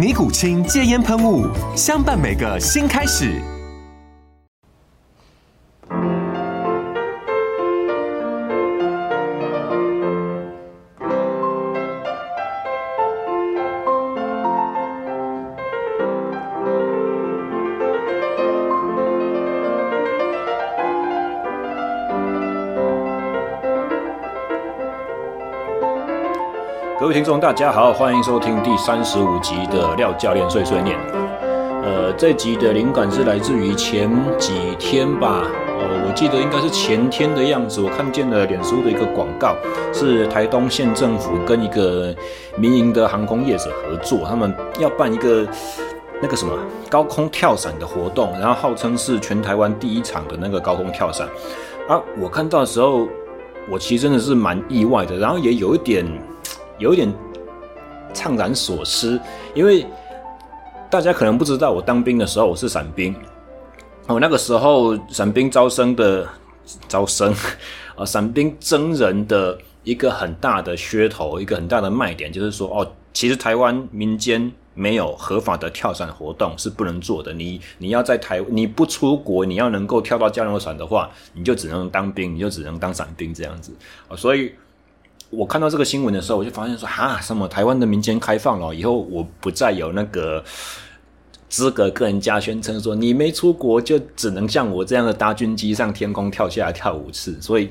尼古清戒烟喷雾，相伴每个新开始。位听众，大家好，欢迎收听第三十五集的廖教练碎碎念。呃，这集的灵感是来自于前几天吧，呃，我记得应该是前天的样子，我看见了脸书的一个广告，是台东县政府跟一个民营的航空业者合作，他们要办一个那个什么高空跳伞的活动，然后号称是全台湾第一场的那个高空跳伞。啊，我看到的时候，我其实真的是蛮意外的，然后也有一点。有一点怅然所失，因为大家可能不知道，我当兵的时候我是伞兵。我那个时候伞兵招生的招生啊，伞兵征人的一个很大的噱头，一个很大的卖点，就是说哦，其实台湾民间没有合法的跳伞活动是不能做的。你你要在台，你不出国，你要能够跳到降落伞的话，你就只能当兵，你就只能当伞兵这样子啊，所以。我看到这个新闻的时候，我就发现说，哈，什么台湾的民间开放了，以后我不再有那个资格跟人家宣称说，你没出国就只能像我这样的搭军机上天空跳下来跳五次。所以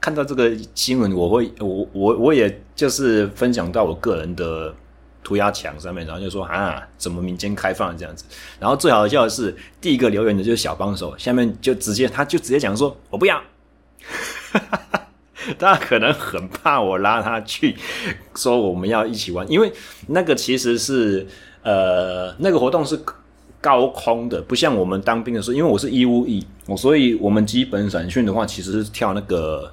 看到这个新闻，我会，我 我我也就是分享到我个人的涂鸦墙上面，然后就说，啊，怎么民间开放这样子？然后最好笑的是，第一个留言的就是小帮手，下面就直接他就直接讲说，我不要。哈哈哈 大家可能很怕我拉他去说我们要一起玩，因为那个其实是呃那个活动是高空的，不像我们当兵的时候，因为我是义务役，我所以我们基本伞训的话其实是跳那个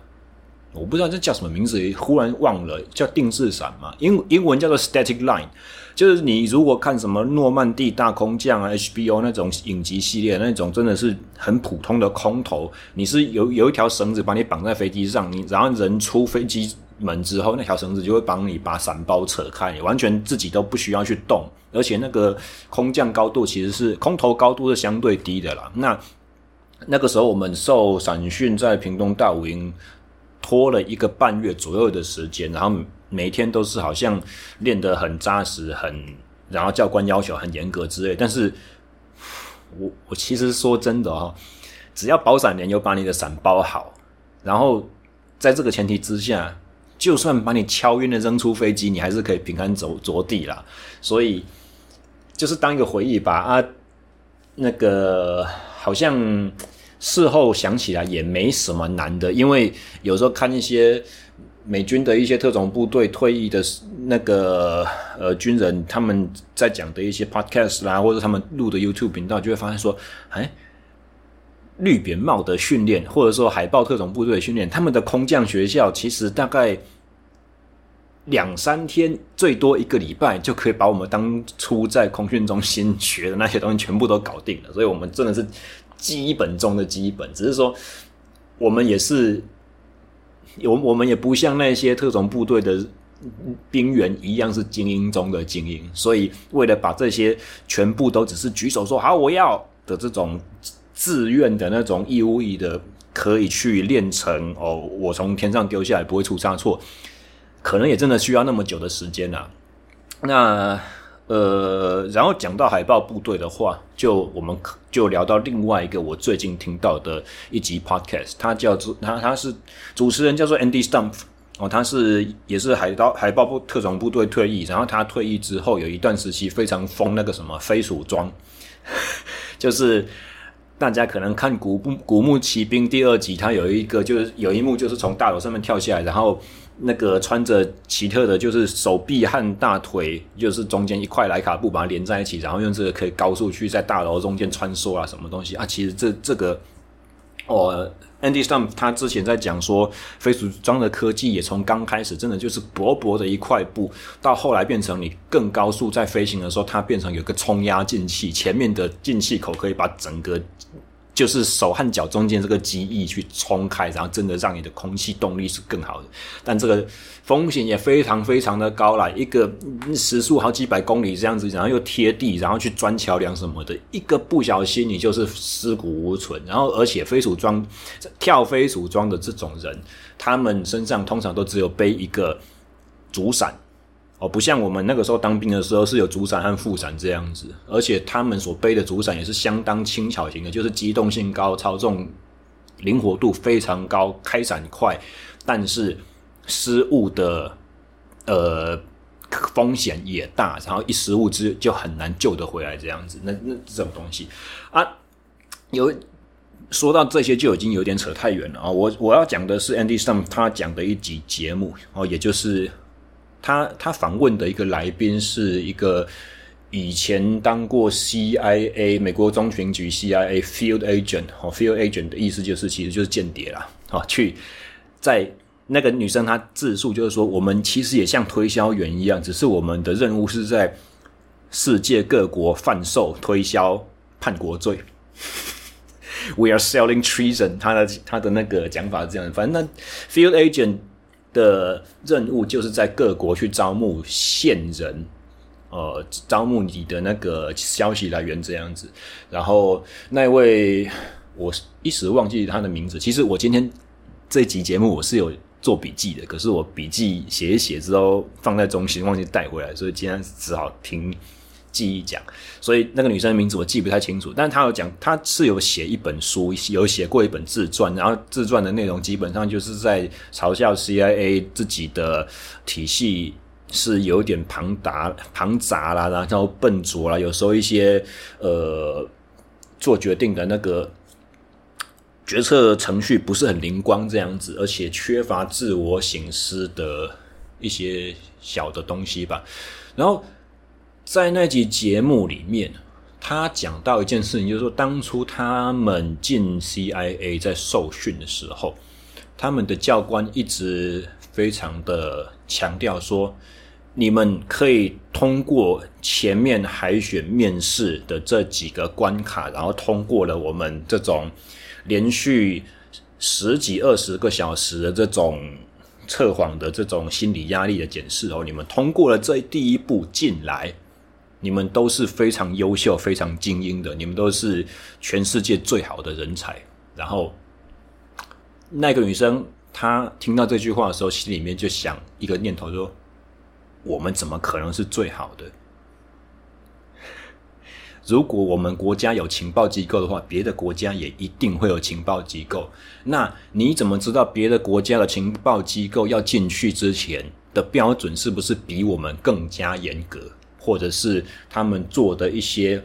我不知道这叫什么名字，忽然忘了叫定制伞嘛，英英文叫做 static line。就是你如果看什么诺曼底大空降啊，HBO 那种影集系列那种，真的是很普通的空投，你是有有一条绳子把你绑在飞机上，你然后人出飞机门之后，那条绳子就会帮你把伞包扯开，你完全自己都不需要去动，而且那个空降高度其实是空投高度是相对低的啦。那那个时候我们受伞训在屏东大武营拖了一个半月左右的时间，然后。每天都是好像练得很扎实，很，然后教官要求很严格之类。但是我我其实说真的哦，只要保伞员有把你的伞包好，然后在这个前提之下，就算把你敲晕了扔出飞机，你还是可以平安走着地啦。所以就是当一个回忆吧啊，那个好像事后想起来也没什么难的，因为有时候看一些。美军的一些特种部队退役的那个呃军人，他们在讲的一些 podcast 啦，或者他们录的 YouTube 频道，就会发现说，哎，绿扁帽的训练，或者说海豹特种部队的训练，他们的空降学校其实大概两三天，最多一个礼拜，就可以把我们当初在空训中心学的那些东西全部都搞定了。所以，我们真的是基本中的基本，只是说我们也是。我我们也不像那些特种部队的兵员一样是精英中的精英，所以为了把这些全部都只是举手说好我要的这种自愿的那种义务役的，可以去练成哦，我从天上丢下来不会出差错，可能也真的需要那么久的时间啊。那呃，然后讲到海豹部队的话，就我们就聊到另外一个我最近听到的一集 podcast，他叫做他他是主持人叫做 Andy Stump 哦，他是也是海盗海豹部特种部队退役，然后他退役之后有一段时期非常疯那个什么飞鼠装，就是大家可能看古墓古墓奇兵第二集，他有一个就是有一幕就是从大楼上面跳下来，然后。那个穿着奇特的，就是手臂和大腿，就是中间一块莱卡布把它连在一起，然后用这个可以高速去在大楼中间穿梭啊，什么东西啊？其实这这个，哦，Andy Stump 他之前在讲说，飞鼠装的科技也从刚开始真的就是薄薄的一块布，到后来变成你更高速在飞行的时候，它变成有个冲压进气，前面的进气口可以把整个。就是手和脚中间这个机翼去冲开，然后真的让你的空气动力是更好的，但这个风险也非常非常的高啦，一个时速好几百公里这样子，然后又贴地，然后去钻桥梁什么的，一个不小心你就是尸骨无存。然后而且飞鼠装跳飞鼠装的这种人，他们身上通常都只有背一个竹伞。哦，不像我们那个时候当兵的时候是有主伞和副伞这样子，而且他们所背的主伞也是相当轻巧型的，就是机动性高、操纵灵活度非常高、开伞快，但是失误的呃风险也大，然后一失误之就很难救得回来这样子。那那这种东西啊，有说到这些就已经有点扯太远了啊！我我要讲的是 Andy Stump 他讲的一集节目哦，也就是。他他访问的一个来宾是一个以前当过 CIA 美国中情局 CIA field agent 哦，field agent 的意思就是其实就是间谍啦，哦，去在那个女生她自述就是说，我们其实也像推销员一样，只是我们的任务是在世界各国贩售推销叛国罪。We are selling treason，他的他的那个讲法是这样，反正那 field agent。的任务就是在各国去招募线人，呃，招募你的那个消息来源这样子。然后那位我一时忘记他的名字。其实我今天这集节目我是有做笔记的，可是我笔记写一写之后放在中心忘记带回来，所以今天只好听。记忆讲，所以那个女生的名字我记不太清楚，但她有讲，她是有写一本书，有写过一本自传，然后自传的内容基本上就是在嘲笑 CIA 自己的体系是有点庞杂、庞杂啦，然后笨拙啦，有时候一些呃做决定的那个决策程序不是很灵光这样子，而且缺乏自我省思的一些小的东西吧，然后。在那集节目里面，他讲到一件事情，就是说，当初他们进 CIA 在受训的时候，他们的教官一直非常的强调说，你们可以通过前面海选面试的这几个关卡，然后通过了我们这种连续十几二十个小时的这种测谎的这种心理压力的检视哦，你们通过了这第一步进来。你们都是非常优秀、非常精英的，你们都是全世界最好的人才。然后，那个女生她听到这句话的时候，心里面就想一个念头：说，我们怎么可能是最好的？如果我们国家有情报机构的话，别的国家也一定会有情报机构。那你怎么知道别的国家的情报机构要进去之前的标准是不是比我们更加严格？或者是他们做的一些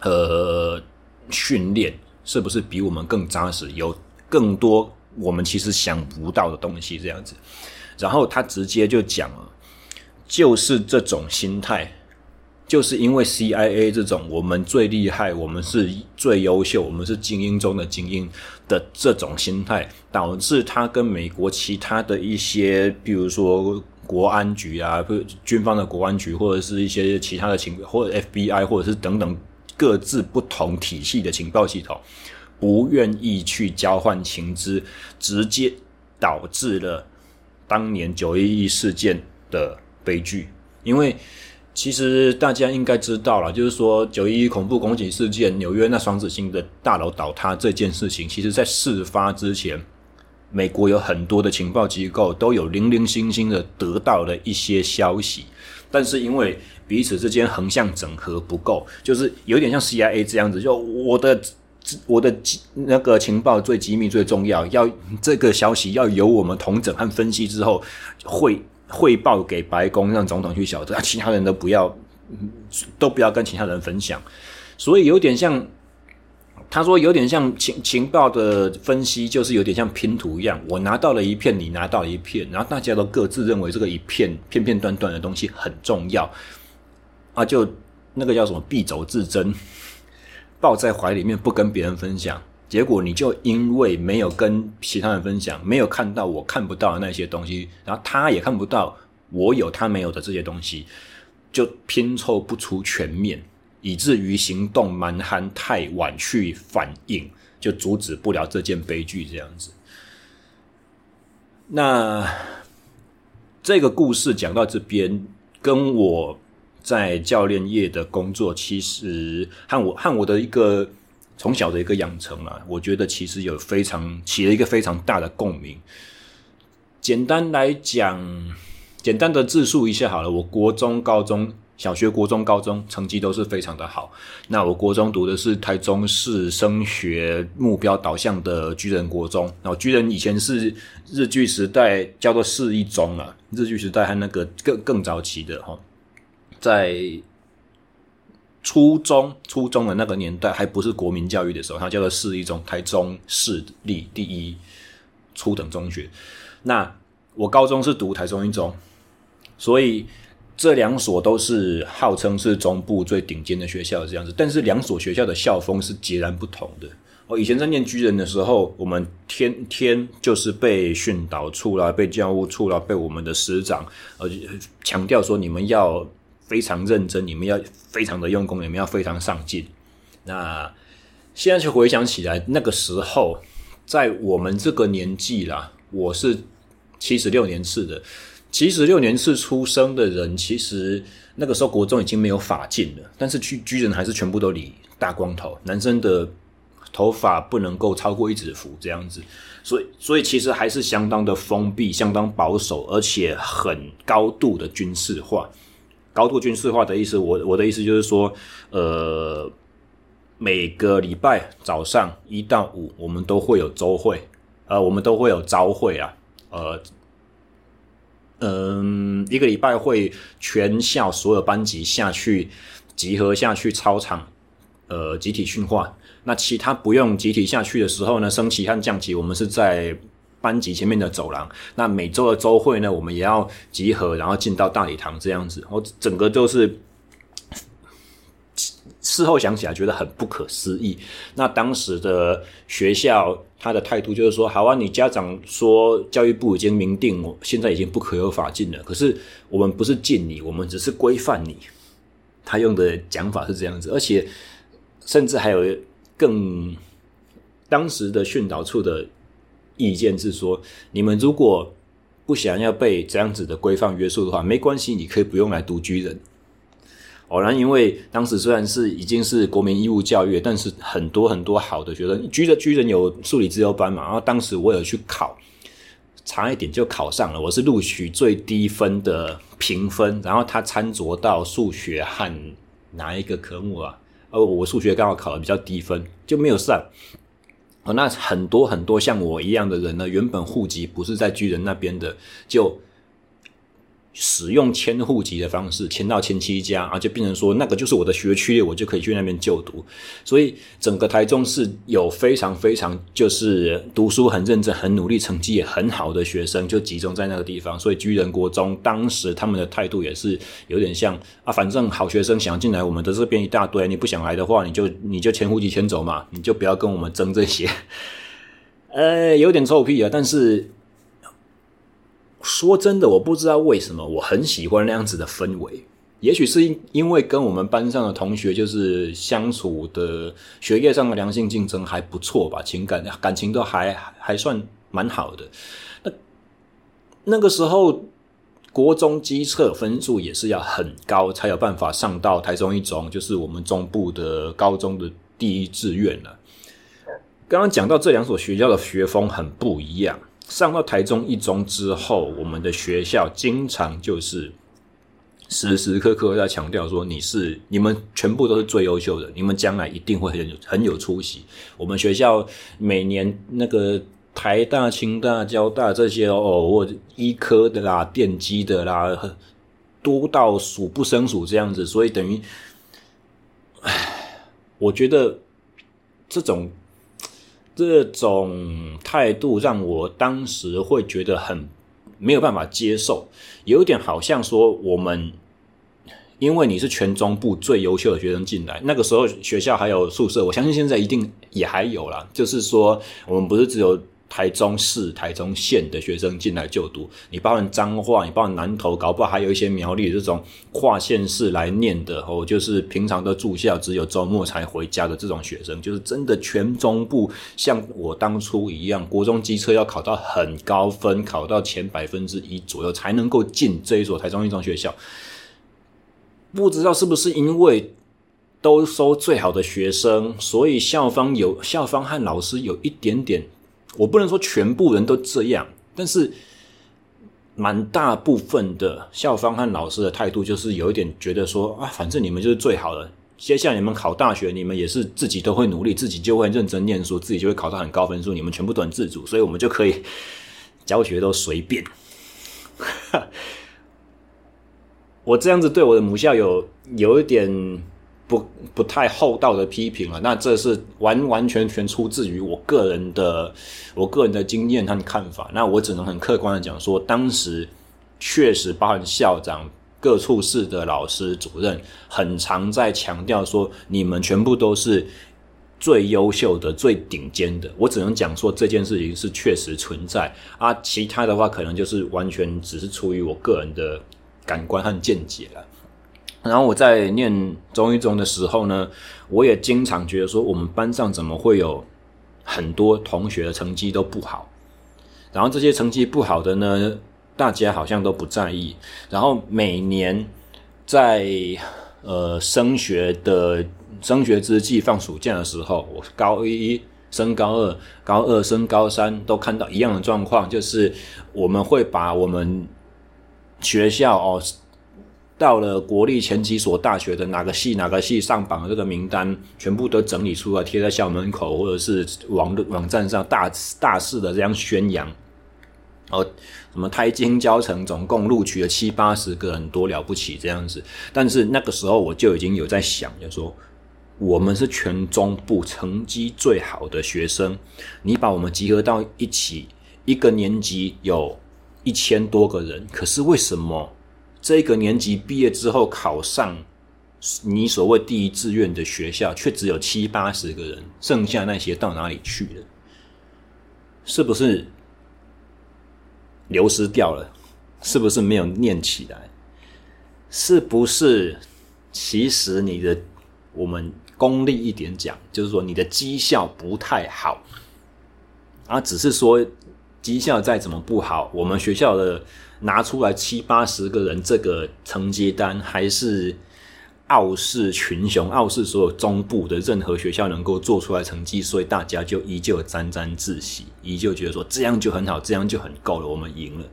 呃训练，是不是比我们更扎实？有更多我们其实想不到的东西，这样子。然后他直接就讲了，就是这种心态，就是因为 CIA 这种我们最厉害，我们是最优秀，我们是精英中的精英的这种心态，导致他跟美国其他的一些，比如说。国安局啊，或军方的国安局，或者是一些其他的情，或者 FBI，或者是等等各自不同体系的情报系统，不愿意去交换情资，直接导致了当年九一一事件的悲剧。因为其实大家应该知道了，就是说九一一恐怖攻击事件，纽约那双子星的大楼倒塌这件事情，其实在事发之前。美国有很多的情报机构都有零零星星的得到了一些消息，但是因为彼此之间横向整合不够，就是有点像 CIA 这样子，就我的我的那个情报最机密最重要，要这个消息要由我们统整和分析之后会汇报给白宫，让总统去晓得，其他人都不要都不要跟其他人分享，所以有点像。他说：“有点像情情报的分析，就是有点像拼图一样。我拿到了一片，你拿到了一片，然后大家都各自认为这个一片片片段段的东西很重要啊，就那个叫什么敝帚自珍，抱在怀里面不跟别人分享。结果你就因为没有跟其他人分享，没有看到我看不到的那些东西，然后他也看不到我有他没有的这些东西，就拼凑不出全面。”以至于行动蛮横太晚去反应，就阻止不了这件悲剧。这样子，那这个故事讲到这边，跟我在教练业的工作，其实和我和我的一个从小的一个养成啊，我觉得其实有非常起了一个非常大的共鸣。简单来讲，简单的自述一下好了，我国中、高中。小学、国中、高中成绩都是非常的好。那我国中读的是台中市升学目标导向的巨人国中。然后巨人以前是日据时代叫做市一中啊，日据时代和那个更更早期的哈，在初中初中的那个年代还不是国民教育的时候，它叫做市一中，台中市立第一初等中学。那我高中是读台中一中，所以。这两所都是号称是中部最顶尖的学校，这样子。但是两所学校的校风是截然不同的。我以前在念居人的时候，我们天天就是被训导处啦、被教务处啦、被我们的师长呃强调说，你们要非常认真，你们要非常的用功，你们要非常上进。那现在去回想起来，那个时候在我们这个年纪啦，我是七十六年次的。七十六年次出生的人，其实那个时候国中已经没有发禁了，但是去居人还是全部都理大光头，男生的头发不能够超过一指幅这样子，所以所以其实还是相当的封闭，相当保守，而且很高度的军事化。高度军事化的意思，我我的意思就是说，呃，每个礼拜早上一到五，我们都会有周会，呃，我们都会有朝会啊，呃。嗯，一个礼拜会全校所有班级下去集合下去操场，呃，集体训话。那其他不用集体下去的时候呢，升旗和降旗，我们是在班级前面的走廊。那每周的周会呢，我们也要集合，然后进到大礼堂这样子。我整个都是。事后想起来觉得很不可思议。那当时的学校他的态度就是说：“好啊，你家长说教育部已经明定，我现在已经不可有法禁了。可是我们不是禁你，我们只是规范你。”他用的讲法是这样子，而且甚至还有更当时的训导处的意见是说：“你们如果不想要被这样子的规范约束的话，没关系，你可以不用来读居仁。”偶然，因为当时虽然是已经是国民义务教育，但是很多很多好的学生，居的居仁有数理资优班嘛，然后当时我有去考，差一点就考上了，我是录取最低分的评分，然后他参酌到数学和哪一个科目啊？呃，我数学刚好考的比较低分，就没有上。哦，那很多很多像我一样的人呢，原本户籍不是在巨人那边的，就。使用迁户籍的方式迁到亲戚家，啊，就变成说那个就是我的学区，我就可以去那边就读。所以整个台中市有非常非常就是读书很认真、很努力、成绩也很好的学生，就集中在那个地方。所以居仁国中当时他们的态度也是有点像啊，反正好学生想进来我们的这边一大堆，你不想来的话，你就你就迁户籍迁走嘛，你就不要跟我们争这些。呃，有点臭屁啊，但是。说真的，我不知道为什么我很喜欢那样子的氛围。也许是因为跟我们班上的同学就是相处的学业上的良性竞争还不错吧，情感感情都还还算蛮好的。那那个时候国中基测分数也是要很高才有办法上到台中一中，就是我们中部的高中的第一志愿了。刚刚讲到这两所学校的学风很不一样。上到台中一中之后，我们的学校经常就是时时刻刻在强调说，你是你们全部都是最优秀的，你们将来一定会很有很有出息。我们学校每年那个台大、清大、交大这些哦，或医科的啦、电机的啦，多到数不胜数这样子，所以等于，唉，我觉得这种。这种态度让我当时会觉得很没有办法接受，有点好像说我们因为你是全中部最优秀的学生进来，那个时候学校还有宿舍，我相信现在一定也还有啦，就是说我们不是只有。台中市、台中县的学生进来就读，你包含彰化，你包含南投，搞不好还有一些苗栗这种跨县市来念的哦，就是平常都住校，只有周末才回家的这种学生，就是真的全中部像我当初一样，国中机车要考到很高分，考到前百分之一左右才能够进这一所台中一中学校。不知道是不是因为都收最好的学生，所以校方有校方和老师有一点点。我不能说全部人都这样，但是蛮大部分的校方和老师的态度就是有一点觉得说啊，反正你们就是最好的，接下来你们考大学，你们也是自己都会努力，自己就会认真念书，自己就会考到很高分数，你们全部都很自主，所以我们就可以教学都随便。我这样子对我的母校有有一点。不不太厚道的批评了，那这是完完全全出自于我个人的我个人的经验和看法。那我只能很客观的讲说，当时确实包含校长、各处室的老师、主任，很常在强调说，你们全部都是最优秀的、最顶尖的。我只能讲说这件事情是确实存在啊，其他的话可能就是完全只是出于我个人的感官和见解了。然后我在念中一中的时候呢，我也经常觉得说，我们班上怎么会有很多同学的成绩都不好？然后这些成绩不好的呢，大家好像都不在意。然后每年在呃升学的升学之际，放暑假的时候，我高一升高二，高二升高三，都看到一样的状况，就是我们会把我们学校哦。到了国立前几所大学的哪个系哪个系上榜的这个名单，全部都整理出来贴在校门口或者是网网站上大大肆的这样宣扬。哦，什么台清交成总共录取了七八十个人，多了不起这样子。但是那个时候我就已经有在想，就说我们是全中部成绩最好的学生，你把我们集合到一起，一个年级有一千多个人，可是为什么？这个年级毕业之后考上你所谓第一志愿的学校，却只有七八十个人，剩下那些到哪里去了？是不是流失掉了？是不是没有念起来？是不是其实你的我们功利一点讲，就是说你的绩效不太好啊？只是说绩效再怎么不好，我们学校的。拿出来七八十个人，这个成绩单还是傲视群雄，傲视所有中部的任何学校能够做出来成绩，所以大家就依旧沾沾自喜，依旧觉得说这样就很好，这样就很够了，我们赢了。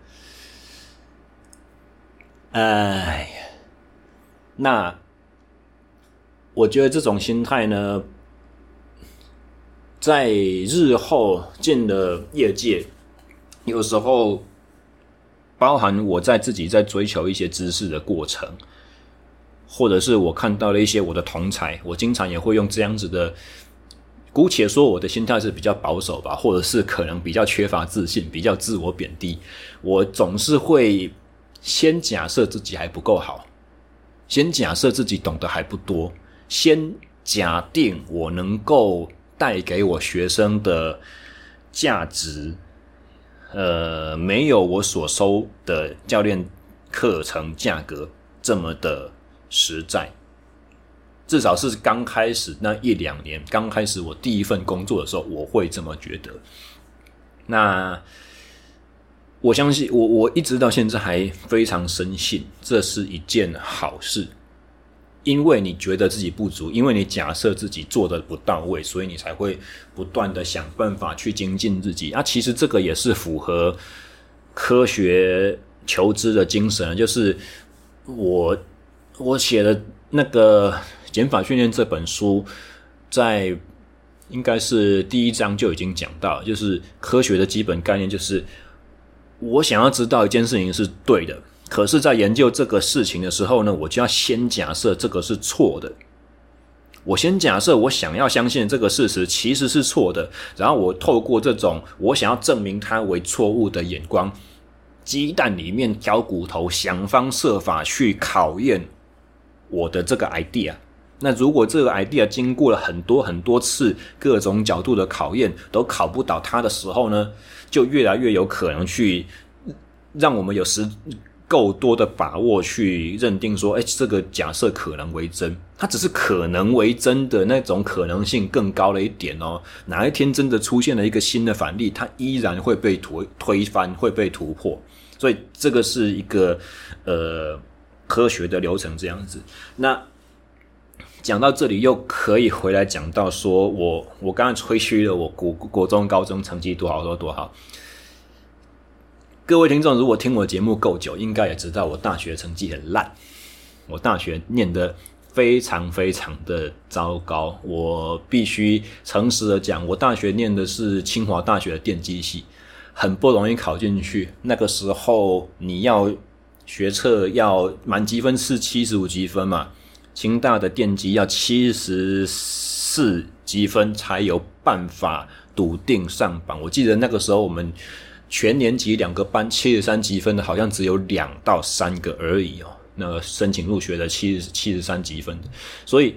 哎，那我觉得这种心态呢，在日后进了业界，有时候。包含我在自己在追求一些知识的过程，或者是我看到了一些我的同才，我经常也会用这样子的，姑且说我的心态是比较保守吧，或者是可能比较缺乏自信，比较自我贬低。我总是会先假设自己还不够好，先假设自己懂得还不多，先假定我能够带给我学生的价值。呃，没有我所收的教练课程价格这么的实在，至少是刚开始那一两年，刚开始我第一份工作的时候，我会这么觉得。那我相信，我我一直到现在还非常深信，这是一件好事，因为你觉得自己不足，因为你假设自己做的不到位，所以你才会不断的想办法去精进自己。啊，其实这个也是符合科学求知的精神，就是我我写的那个减法训练这本书，在应该是第一章就已经讲到，就是科学的基本概念，就是我想要知道一件事情是对的。可是，在研究这个事情的时候呢，我就要先假设这个是错的。我先假设我想要相信这个事实其实是错的，然后我透过这种我想要证明它为错误的眼光，鸡蛋里面挑骨头，想方设法去考验我的这个 idea。那如果这个 idea 经过了很多很多次各种角度的考验，都考不倒它的时候呢，就越来越有可能去让我们有时。够多的把握去认定说，哎，这个假设可能为真，它只是可能为真的那种可能性更高了一点哦。哪一天真的出现了一个新的反例，它依然会被推推翻，会被突破。所以这个是一个呃科学的流程这样子。那讲到这里，又可以回来讲到说我我刚才吹嘘了我国国中高中成绩多好多多好。各位听众，如果听我节目够久，应该也知道我大学成绩很烂。我大学念得非常非常的糟糕。我必须诚实的讲，我大学念的是清华大学的电机系，很不容易考进去。那个时候你要学测要满积分是七十五积分嘛，清大的电机要七十四积分才有办法笃定上榜。我记得那个时候我们。全年级两个班七十三积分的，好像只有两到三个而已哦。那申请入学的七十七十三积分，所以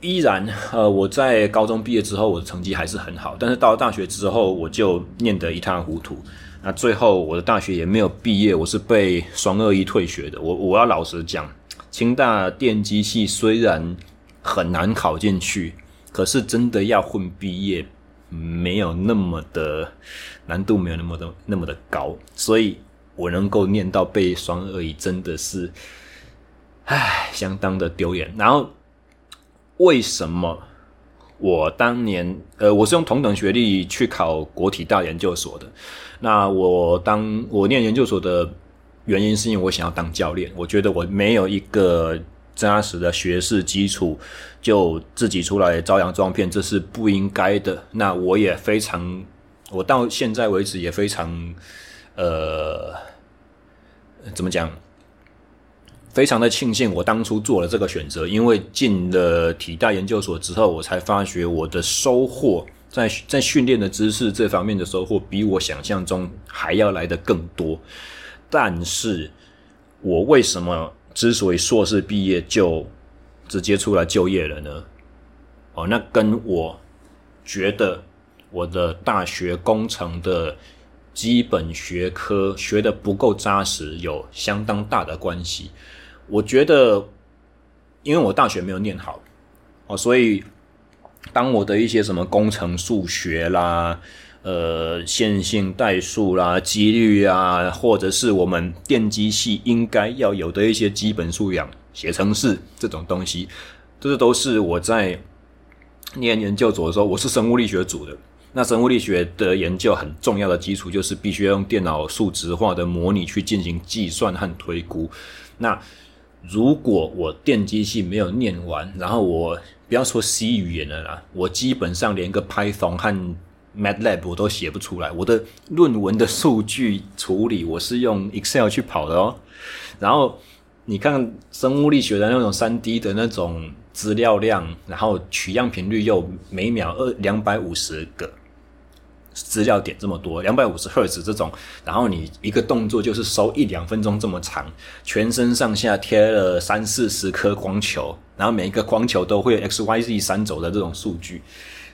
依然呃，我在高中毕业之后，我的成绩还是很好。但是到了大学之后，我就念得一塌糊涂。那最后我的大学也没有毕业，我是被双二一退学的。我我要老实讲，清大电机系虽然很难考进去，可是真的要混毕业。没有那么的难度，没有那么的那么的高，所以我能够念到被双二一，真的是，唉，相当的丢脸。然后为什么我当年呃，我是用同等学历去考国体大研究所的？那我当我念研究所的原因，是因为我想要当教练，我觉得我没有一个。扎实的学识基础，就自己出来招摇撞骗，这是不应该的。那我也非常，我到现在为止也非常，呃，怎么讲？非常的庆幸我当初做了这个选择，因为进了体大研究所之后，我才发觉我的收获在在训练的知识这方面的收获，比我想象中还要来得更多。但是我为什么？之所以硕士毕业就直接出来就业了呢？哦，那跟我觉得我的大学工程的基本学科学得不够扎实有相当大的关系。我觉得，因为我大学没有念好哦，所以当我的一些什么工程数学啦。呃，线性代数啦，几率啊，或者是我们电机系应该要有的一些基本素养，写程式这种东西，这都是我在念研究所的时候，我是生物力学组的。那生物力学的研究很重要的基础，就是必须要用电脑数值化的模拟去进行计算和推估。那如果我电机系没有念完，然后我不要说 C 语言了啦，我基本上连个 Python 和 MATLAB 我都写不出来，我的论文的数据处理我是用 Excel 去跑的哦。然后你看生物力学的那种三 D 的那种资料量，然后取样频率又每秒二两百五十个资料点这么多，两百五十赫兹这种，然后你一个动作就是收一两分钟这么长，全身上下贴了三四十颗光球，然后每一个光球都会有 X Y Z 三轴的这种数据。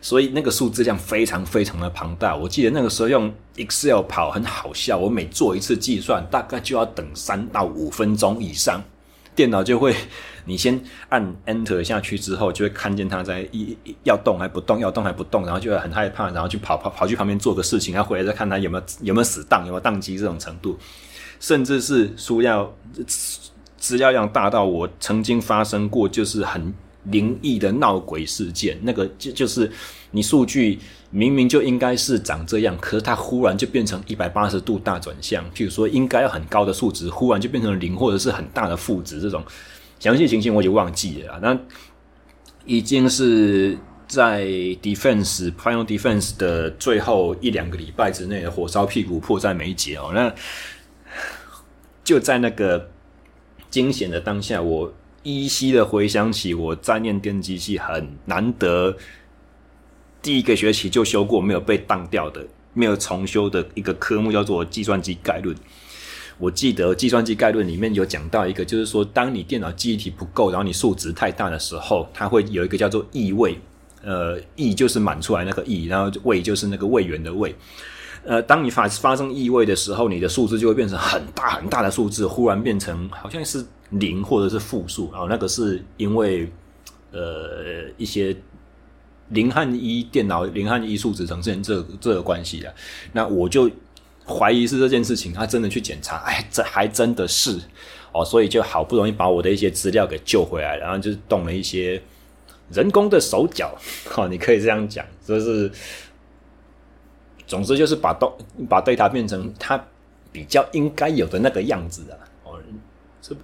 所以那个数字量非常非常的庞大，我记得那个时候用 Excel 跑很好笑，我每做一次计算大概就要等三到五分钟以上，电脑就会，你先按 Enter 下去之后，就会看见它在一要动还不动，要动还不动，然后就很害怕，然后去跑跑跑去旁边做个事情，然后回来再看它有没有有没有死档，有没有宕机这种程度，甚至是书要资料量大到我曾经发生过就是很灵异的闹鬼事件，那个就就是你数据明明就应该是长这样，可是它忽然就变成一百八十度大转向，譬如说应该要很高的数值，忽然就变成零或者是很大的负值，这种详细情形我已经忘记了。那已经是。在 Defense Final Defense 的最后一两个礼拜之内火烧屁股迫在眉睫哦，那就在那个惊险的当下，我依稀的回想起我在念电机系很难得第一个学期就修过没有被当掉的、没有重修的一个科目，叫做计算机概论。我记得计算机概论里面有讲到一个，就是说当你电脑记忆体不够，然后你数值太大的时候，它会有一个叫做异位。呃，异就是满出来那个异，然后位就是那个位元的位。呃，当你发发生异位的时候，你的数字就会变成很大很大的数字，忽然变成好像是零或者是负数。然后那个是因为呃一些零和一电脑零和一数值呈现这、这个关系啊。那我就怀疑是这件事情，他真的去检查，哎，这还真的是哦，所以就好不容易把我的一些资料给救回来，然后就动了一些。人工的手脚，好，你可以这样讲，就是，总之就是把东把 data 变成它比较应该有的那个样子啊，哦，这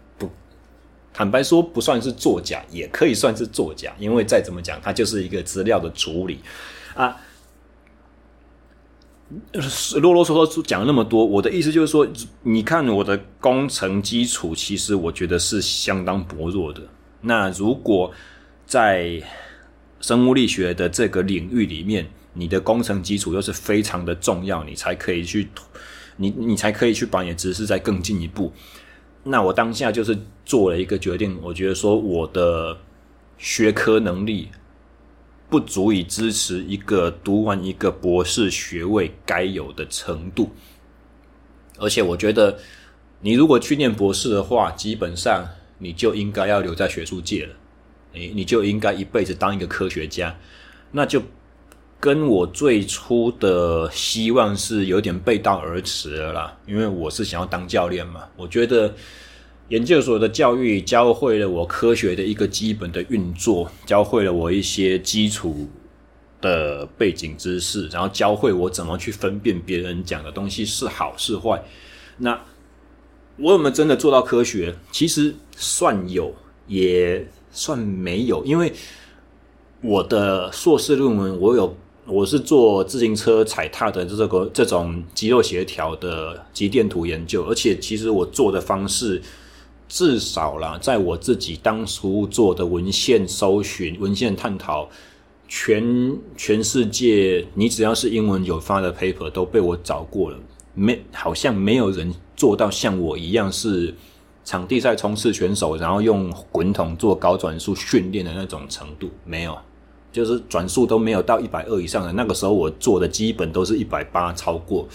坦白说不算是作假，也可以算是作假，因为再怎么讲，它就是一个资料的处理啊。啰啰嗦嗦讲了那么多，我的意思就是说，你看我的工程基础，其实我觉得是相当薄弱的。那如果在生物力学的这个领域里面，你的工程基础又是非常的重要，你才可以去，你你才可以去把你的知识再更进一步。那我当下就是做了一个决定，我觉得说我的学科能力不足以支持一个读完一个博士学位该有的程度，而且我觉得你如果去念博士的话，基本上你就应该要留在学术界了。诶，你就应该一辈子当一个科学家，那就跟我最初的希望是有点背道而驰了啦。因为我是想要当教练嘛，我觉得研究所的教育教会了我科学的一个基本的运作，教会了我一些基础的背景知识，然后教会我怎么去分辨别人讲的东西是好是坏。那我有没有真的做到科学？其实算有，也。算没有，因为我的硕士论文，我有我是做自行车踩踏的这个这种肌肉协调的肌电图研究，而且其实我做的方式至少啦，在我自己当初做的文献搜寻、文献探讨，全全世界你只要是英文有发的 paper 都被我找过了，没好像没有人做到像我一样是。场地赛冲刺选手，然后用滚筒做高转速训练的那种程度没有，就是转速都没有到一百二以上的。那个时候我做的基本都是一百八超过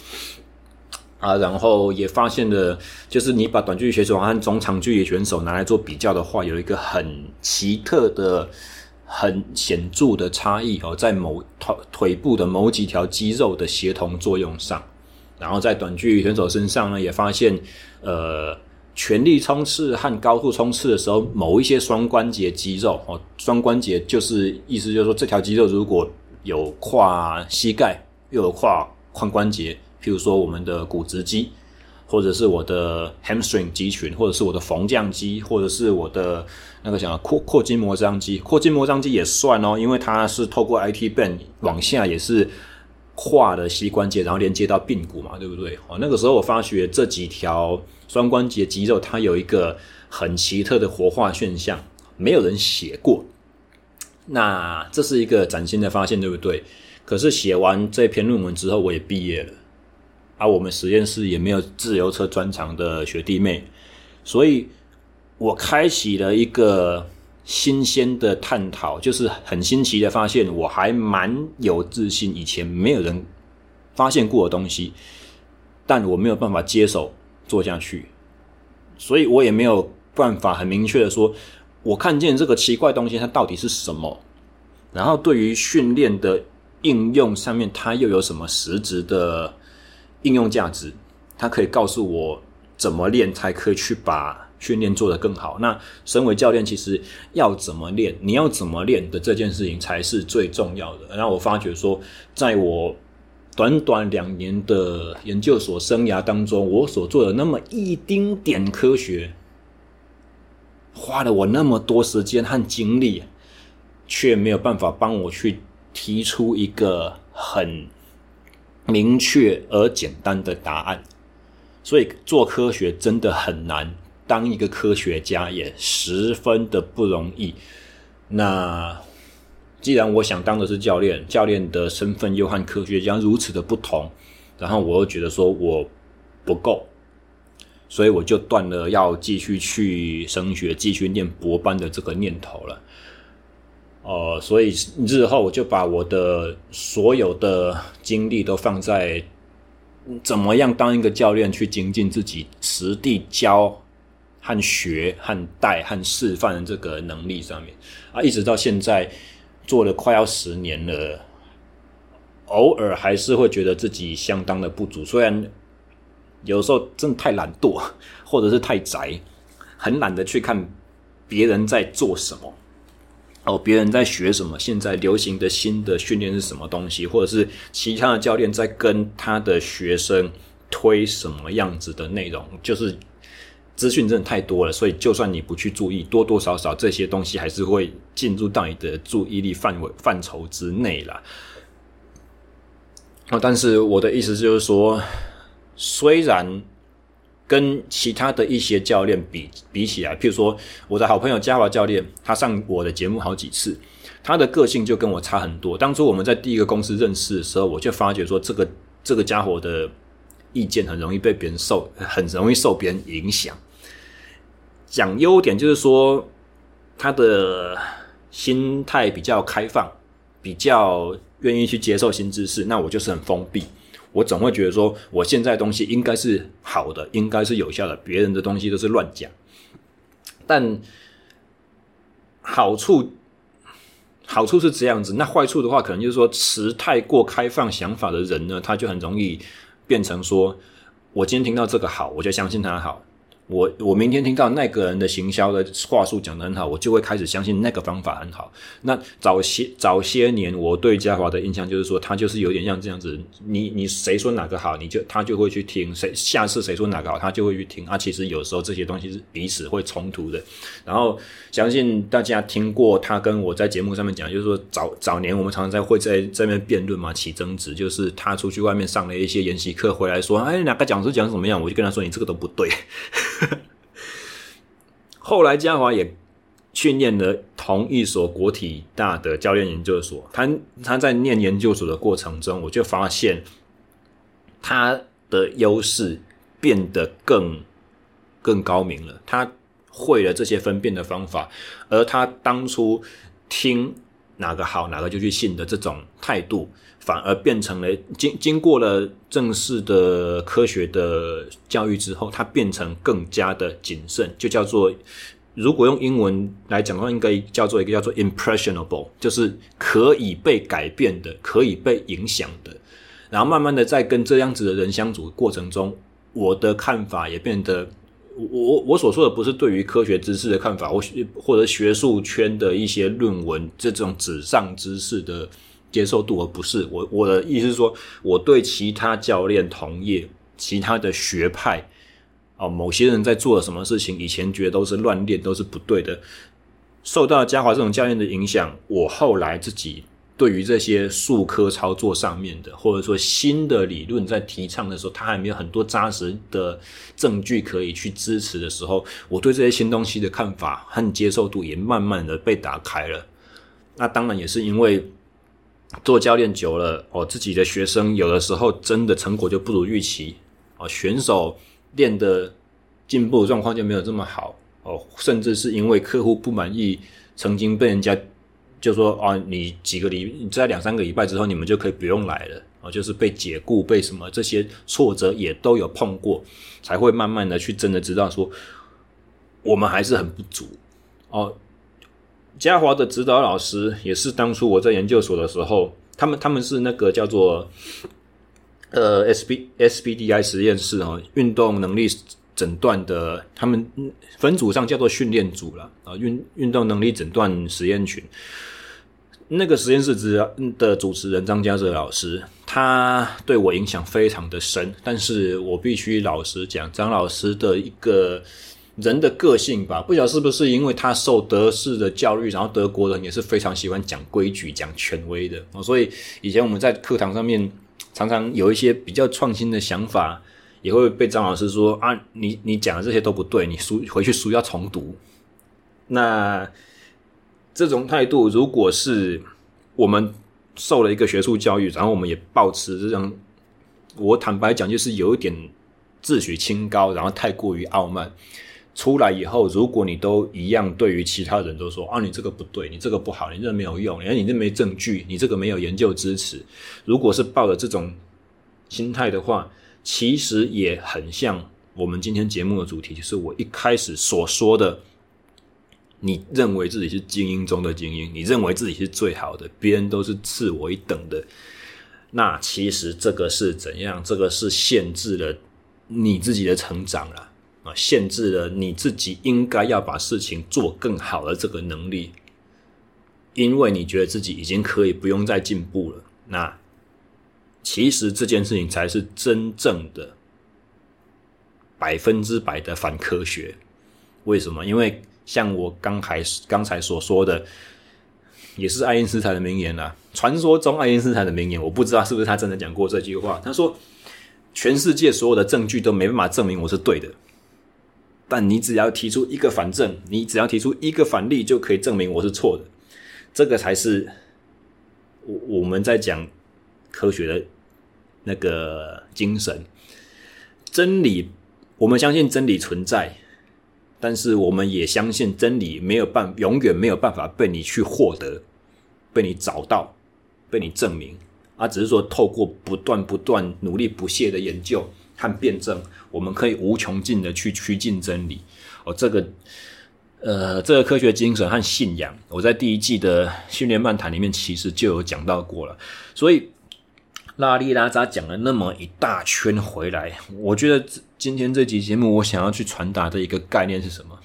啊，然后也发现了，就是你把短距离选手和中长距离选手拿来做比较的话，有一个很奇特的、很显著的差异哦，在某腿腿部的某几条肌肉的协同作用上，然后在短距离选手身上呢，也发现呃。全力冲刺和高速冲刺的时候，某一些双关节肌肉哦，双关节就是意思就是说，这条肌肉如果有跨膝盖，又有跨髋关节，譬如说我们的股直肌，或者是我的 hamstring 肌群，或者是我的缝匠肌，或者是我的那个什么阔阔筋膜张肌，扩筋膜张肌也算哦，因为它是透过 IT band 往下也是跨的膝关节，然后连接到髌骨嘛，对不对？哦，那个时候我发觉这几条。双关节肌肉它有一个很奇特的活化现象，没有人写过。那这是一个崭新的发现，对不对？可是写完这篇论文之后，我也毕业了，而、我们实验室也没有自由车专长的学弟妹，所以我开启了一个新鲜的探讨，就是很新奇的发现，我还蛮有自信，以前没有人发现过的东西，但我没有办法接手。做下去，所以我也没有办法很明确的说，我看见这个奇怪东西它到底是什么，然后对于训练的应用上面，它又有什么实质的应用价值？它可以告诉我怎么练才可以去把训练做得更好。那身为教练，其实要怎么练，你要怎么练的这件事情才是最重要的。然后我发觉说，在我短短两年的研究所生涯当中，我所做的那么一丁点科学，花了我那么多时间和精力，却没有办法帮我去提出一个很明确而简单的答案。所以做科学真的很难，当一个科学家也十分的不容易。那。既然我想当的是教练，教练的身份又和科学家如此的不同，然后我又觉得说我不够，所以我就断了要继续去升学、继续念博班的这个念头了。呃，所以日后我就把我的所有的精力都放在怎么样当一个教练，去精进自己实地教和学和带和示范的这个能力上面啊，一直到现在。做了快要十年了，偶尔还是会觉得自己相当的不足。虽然有时候真的太懒惰，或者是太宅，很懒得去看别人在做什么，哦，别人在学什么，现在流行的新的训练是什么东西，或者是其他的教练在跟他的学生推什么样子的内容，就是。资讯真的太多了，所以就算你不去注意，多多少少这些东西还是会进入到你的注意力范围范畴之内啦。哦，但是我的意思就是说，虽然跟其他的一些教练比比起来，譬如说我的好朋友嘉华教练，他上我的节目好几次，他的个性就跟我差很多。当初我们在第一个公司认识的时候，我就发觉说，这个这个家伙的。意见很容易被别人受，很容易受别人影响。讲优点就是说，他的心态比较开放，比较愿意去接受新知识。那我就是很封闭，我总会觉得说，我现在东西应该是好的，应该是有效的，别人的东西都是乱讲。但好处好处是这样子，那坏处的话，可能就是说，持太过开放想法的人呢，他就很容易。变成说，我今天听到这个好，我就相信他好。我我明天听到那个人的行销的话术讲得很好，我就会开始相信那个方法很好。那早些早些年，我对嘉华的印象就是说，他就是有点像这样子。你你谁说哪个好，你就他就会去听。谁下次谁说哪个好，他就会去听。啊，其实有时候这些东西是彼此会冲突的。然后相信大家听过他跟我在节目上面讲，就是说早早年我们常常在会在这边辩论嘛，起争执。就是他出去外面上了一些研习课回来说，哎，哪个讲师讲怎么样，我就跟他说，你这个都不对。后来嘉华也训练了同一所国体大的教练研究所。他他在念研究所的过程中，我就发现他的优势变得更更高明了。他会了这些分辨的方法，而他当初听哪个好，哪个就去信的这种态度。反而变成了经经过了正式的科学的教育之后，它变成更加的谨慎，就叫做如果用英文来讲的话，应该叫做一个叫做 impressionable，就是可以被改变的，可以被影响的。然后慢慢的在跟这样子的人相处过程中，我的看法也变得，我我所说的不是对于科学知识的看法，或或者学术圈的一些论文这种纸上知识的。接受度，而不是我我的意思是说，我对其他教练同业、其他的学派，哦，某些人在做了什么事情，以前觉得都是乱练，都是不对的。受到嘉华这种教练的影响，我后来自己对于这些术科操作上面的，或者说新的理论在提倡的时候，他还没有很多扎实的证据可以去支持的时候，我对这些新东西的看法和接受度也慢慢的被打开了。那当然也是因为。做教练久了，哦，自己的学生有的时候真的成果就不如预期，哦，选手练的进步状况就没有这么好，哦，甚至是因为客户不满意，曾经被人家就说啊，你几个礼，你在两三个礼拜之后，你们就可以不用来了，哦，就是被解雇，被什么这些挫折也都有碰过，才会慢慢的去真的知道说，我们还是很不足，哦。嘉华的指导老师也是当初我在研究所的时候，他们他们是那个叫做呃 S B S B D I 实验室哦，运动能力诊断的，他们分组上叫做训练组了啊，运运动能力诊断实验群。那个实验室之的主持人张家泽老师，他对我影响非常的深。但是我必须老实讲，张老师的一个人的个性吧，不晓得是不是因为他受德式的教育，然后德国人也是非常喜欢讲规矩、讲权威的，所以以前我们在课堂上面常常有一些比较创新的想法，也会被张老师说啊，你你讲的这些都不对，你书回去书要重读。那这种态度，如果是我们受了一个学术教育，然后我们也抱持这种，我坦白讲，就是有一点自诩清高，然后太过于傲慢。出来以后，如果你都一样，对于其他人都说啊，你这个不对，你这个不好，你这没有用，而你这没证据，你这个没有研究支持。如果是抱着这种心态的话，其实也很像我们今天节目的主题，就是我一开始所说的。你认为自己是精英中的精英，你认为自己是最好的，别人都是次我一等的。那其实这个是怎样？这个是限制了你自己的成长了啊，限制了你自己应该要把事情做更好的这个能力。因为你觉得自己已经可以不用再进步了。那其实这件事情才是真正的百分之百的反科学。为什么？因为像我刚才刚才所说的，也是爱因斯坦的名言啦。传说中爱因斯坦的名言，我不知道是不是他真的讲过这句话。他说：“全世界所有的证据都没办法证明我是对的，但你只要提出一个反证，你只要提出一个反例，就可以证明我是错的。这个才是我我们在讲科学的那个精神。真理，我们相信真理存在。”但是我们也相信真理没有办，永远没有办法被你去获得，被你找到，被你证明，啊，只是说透过不断不断努力不懈的研究和辩证，我们可以无穷尽的去趋近真理。哦，这个，呃，这个科学精神和信仰，我在第一季的训练漫谈里面其实就有讲到过了，所以。拉里拉扎讲了那么一大圈回来，我觉得今天这集节目我想要去传达的一个概念是什么？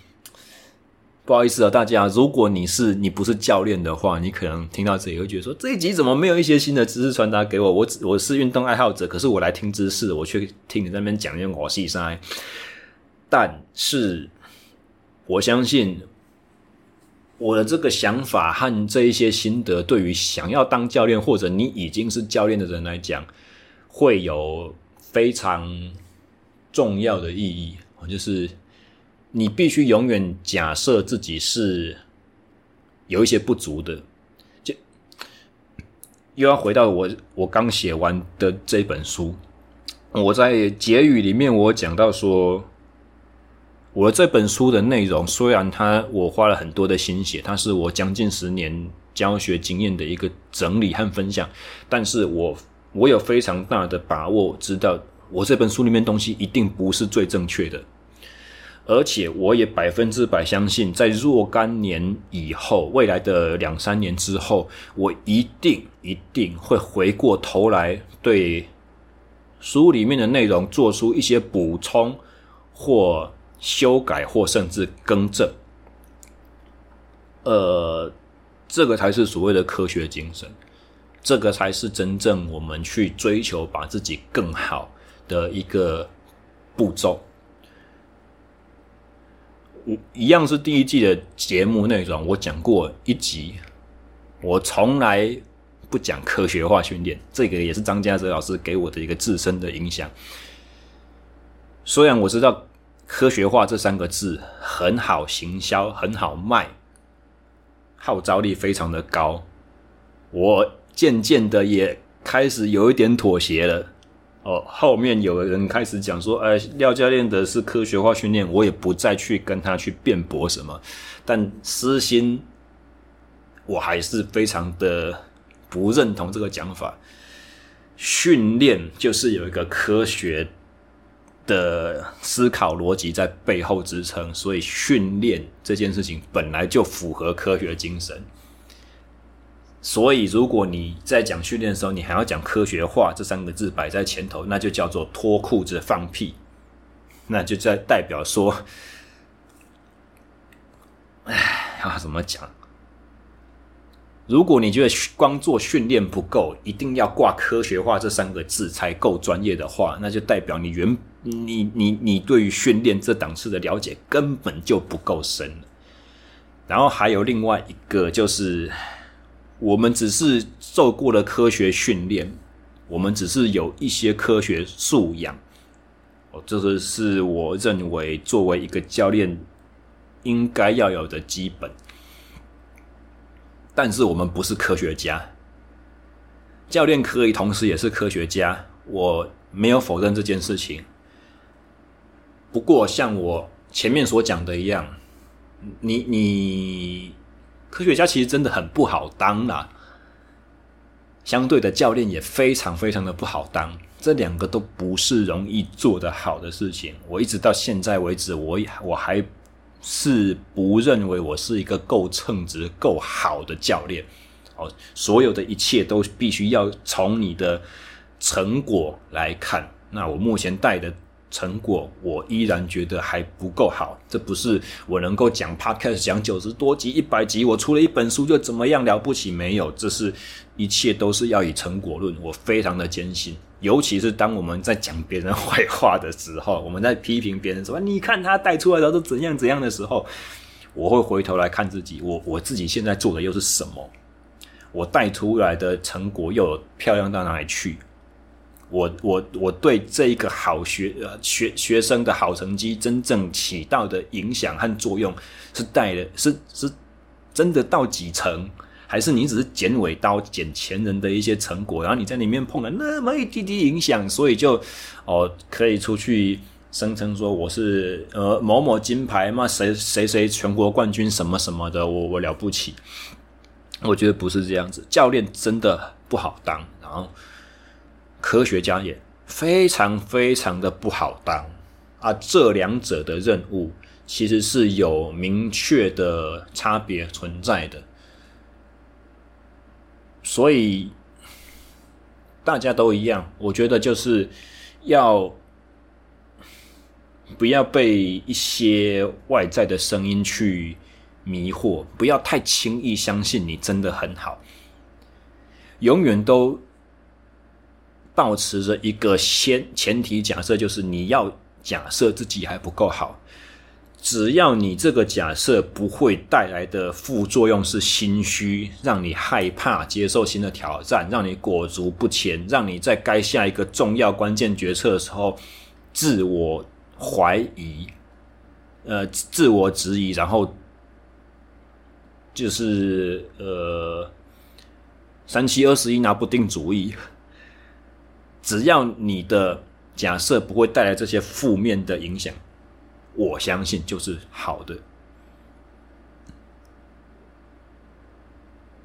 不好意思啊，大家，如果你是你不是教练的话，你可能听到这里会觉得说，这一集怎么没有一些新的知识传达给我？我我是运动爱好者，可是我来听知识，我却听你在那边讲一些我细塞。但是我相信。我的这个想法和这一些心得，对于想要当教练或者你已经是教练的人来讲，会有非常重要的意义。就是你必须永远假设自己是有一些不足的，就又要回到我我刚写完的这本书，我在结语里面我讲到说。我这本书的内容，虽然它我花了很多的心血，它是我将近十年教学经验的一个整理和分享，但是我我有非常大的把握，知道我这本书里面东西一定不是最正确的，而且我也百分之百相信，在若干年以后，未来的两三年之后，我一定一定会回过头来对书里面的内容做出一些补充或。修改或甚至更正，呃，这个才是所谓的科学精神，这个才是真正我们去追求把自己更好的一个步骤。一样是第一季的节目内容，我讲过一集，我从来不讲科学化训练，这个也是张家泽老师给我的一个自身的影响。虽然我知道。科学化这三个字很好行销，很好卖，号召力非常的高。我渐渐的也开始有一点妥协了。哦，后面有人开始讲说：“哎，廖教练的是科学化训练。”我也不再去跟他去辩驳什么。但私心，我还是非常的不认同这个讲法。训练就是有一个科学。的思考逻辑在背后支撑，所以训练这件事情本来就符合科学精神。所以，如果你在讲训练的时候，你还要讲科学化这三个字摆在前头，那就叫做脱裤子放屁。那就在代表说，哎，要怎么讲？如果你觉得光做训练不够，一定要挂科学化这三个字才够专业的话，那就代表你原你你你对于训练这档次的了解根本就不够深。然后还有另外一个就是，我们只是受过了科学训练，我们只是有一些科学素养。哦，这个是我认为作为一个教练应该要有的基本。但是我们不是科学家，教练可以同时也是科学家，我没有否认这件事情。不过像我前面所讲的一样，你你科学家其实真的很不好当啦，相对的教练也非常非常的不好当，这两个都不是容易做得好的事情。我一直到现在为止，我我还。是不认为我是一个够称职、够好的教练，哦，所有的一切都必须要从你的成果来看。那我目前带的成果，我依然觉得还不够好。这不是我能够讲 Podcast 讲九十多集、一百集，我出了一本书就怎么样了不起？没有，这是一切都是要以成果论。我非常的坚信。尤其是当我们在讲别人坏话的时候，我们在批评别人说“你看他带出来的都怎样怎样的时候”，我会回头来看自己，我我自己现在做的又是什么？我带出来的成果又漂亮到哪里去？我我我对这一个好学呃学学生的好成绩真正起到的影响和作用是带的是是真的到几成？还是你只是剪尾刀剪前人的一些成果，然后你在里面碰了那么一滴滴影响，所以就哦可以出去声称说我是呃某某金牌嘛，谁谁谁全国冠军什么什么的，我我了不起。我觉得不是这样子，教练真的不好当，然后科学家也非常非常的不好当啊，这两者的任务其实是有明确的差别存在的。所以大家都一样，我觉得就是要不要被一些外在的声音去迷惑，不要太轻易相信你真的很好，永远都保持着一个先前提假设，就是你要假设自己还不够好。只要你这个假设不会带来的副作用是心虚，让你害怕接受新的挑战，让你裹足不前，让你在该下一个重要关键决策的时候自我怀疑，呃，自我质疑，然后就是呃三七二十一拿不定主意。只要你的假设不会带来这些负面的影响。我相信就是好的，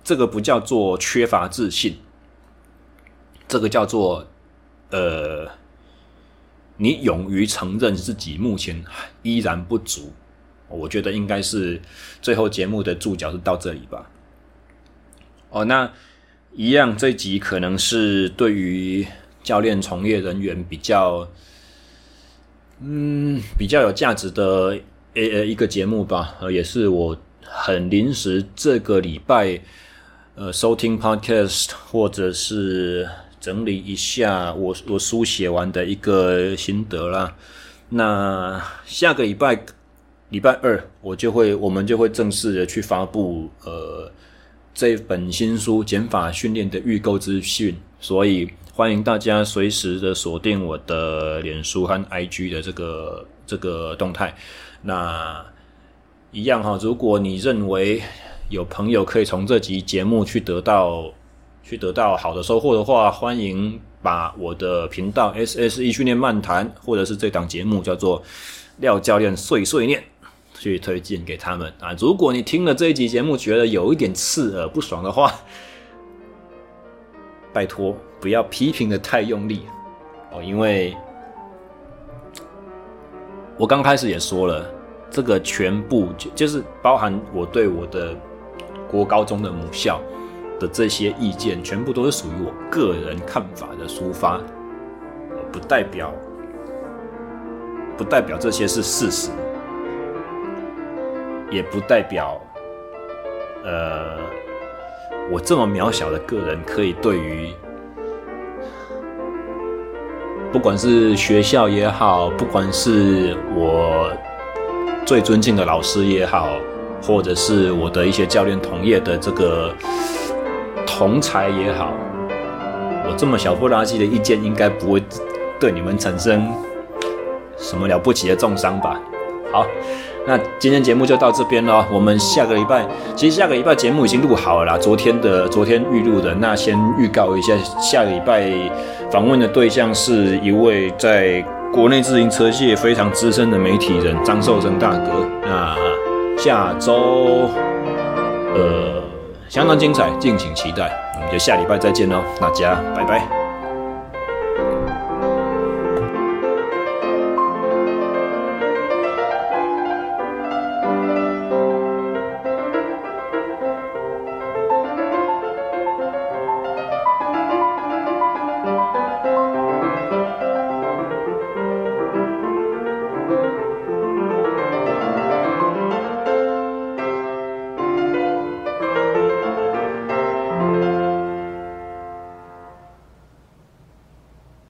这个不叫做缺乏自信，这个叫做呃，你勇于承认自己目前依然不足。我觉得应该是最后节目的注脚是到这里吧。哦，那一样，这集可能是对于教练从业人员比较。嗯，比较有价值的呃呃一个节目吧，呃，也是我很临时这个礼拜呃收听 podcast 或者是整理一下我我书写完的一个心得啦。那下个礼拜礼拜二我就会我们就会正式的去发布呃这本新书减法训练的预购资讯，所以。欢迎大家随时的锁定我的脸书和 IG 的这个这个动态。那一样哈，如果你认为有朋友可以从这集节目去得到去得到好的收获的话，欢迎把我的频道 SSE 训练漫谈，或者是这档节目叫做廖教练碎碎念，去推荐给他们啊。如果你听了这一集节目觉得有一点刺耳不爽的话，拜托。不要批评的太用力。哦，因为我刚开始也说了，这个全部就就是包含我对我的国高中的母校的这些意见，全部都是属于我个人看法的抒发，不代表不代表这些是事实，也不代表，呃，我这么渺小的个人可以对于，不管是学校也好，不管是我最尊敬的老师也好，或者是我的一些教练同业的这个同才也好，我这么小不拉几的意见，应该不会对你们产生。什么了不起的重伤吧？好，那今天节目就到这边了。我们下个礼拜，其实下个礼拜节目已经录好了啦。昨天的，昨天预录的。那先预告一下，下个礼拜访问的对象是一位在国内自行车界非常资深的媒体人张寿生大哥。那下周呃相当精彩，敬请期待。我们就下礼拜再见喽，大家拜拜。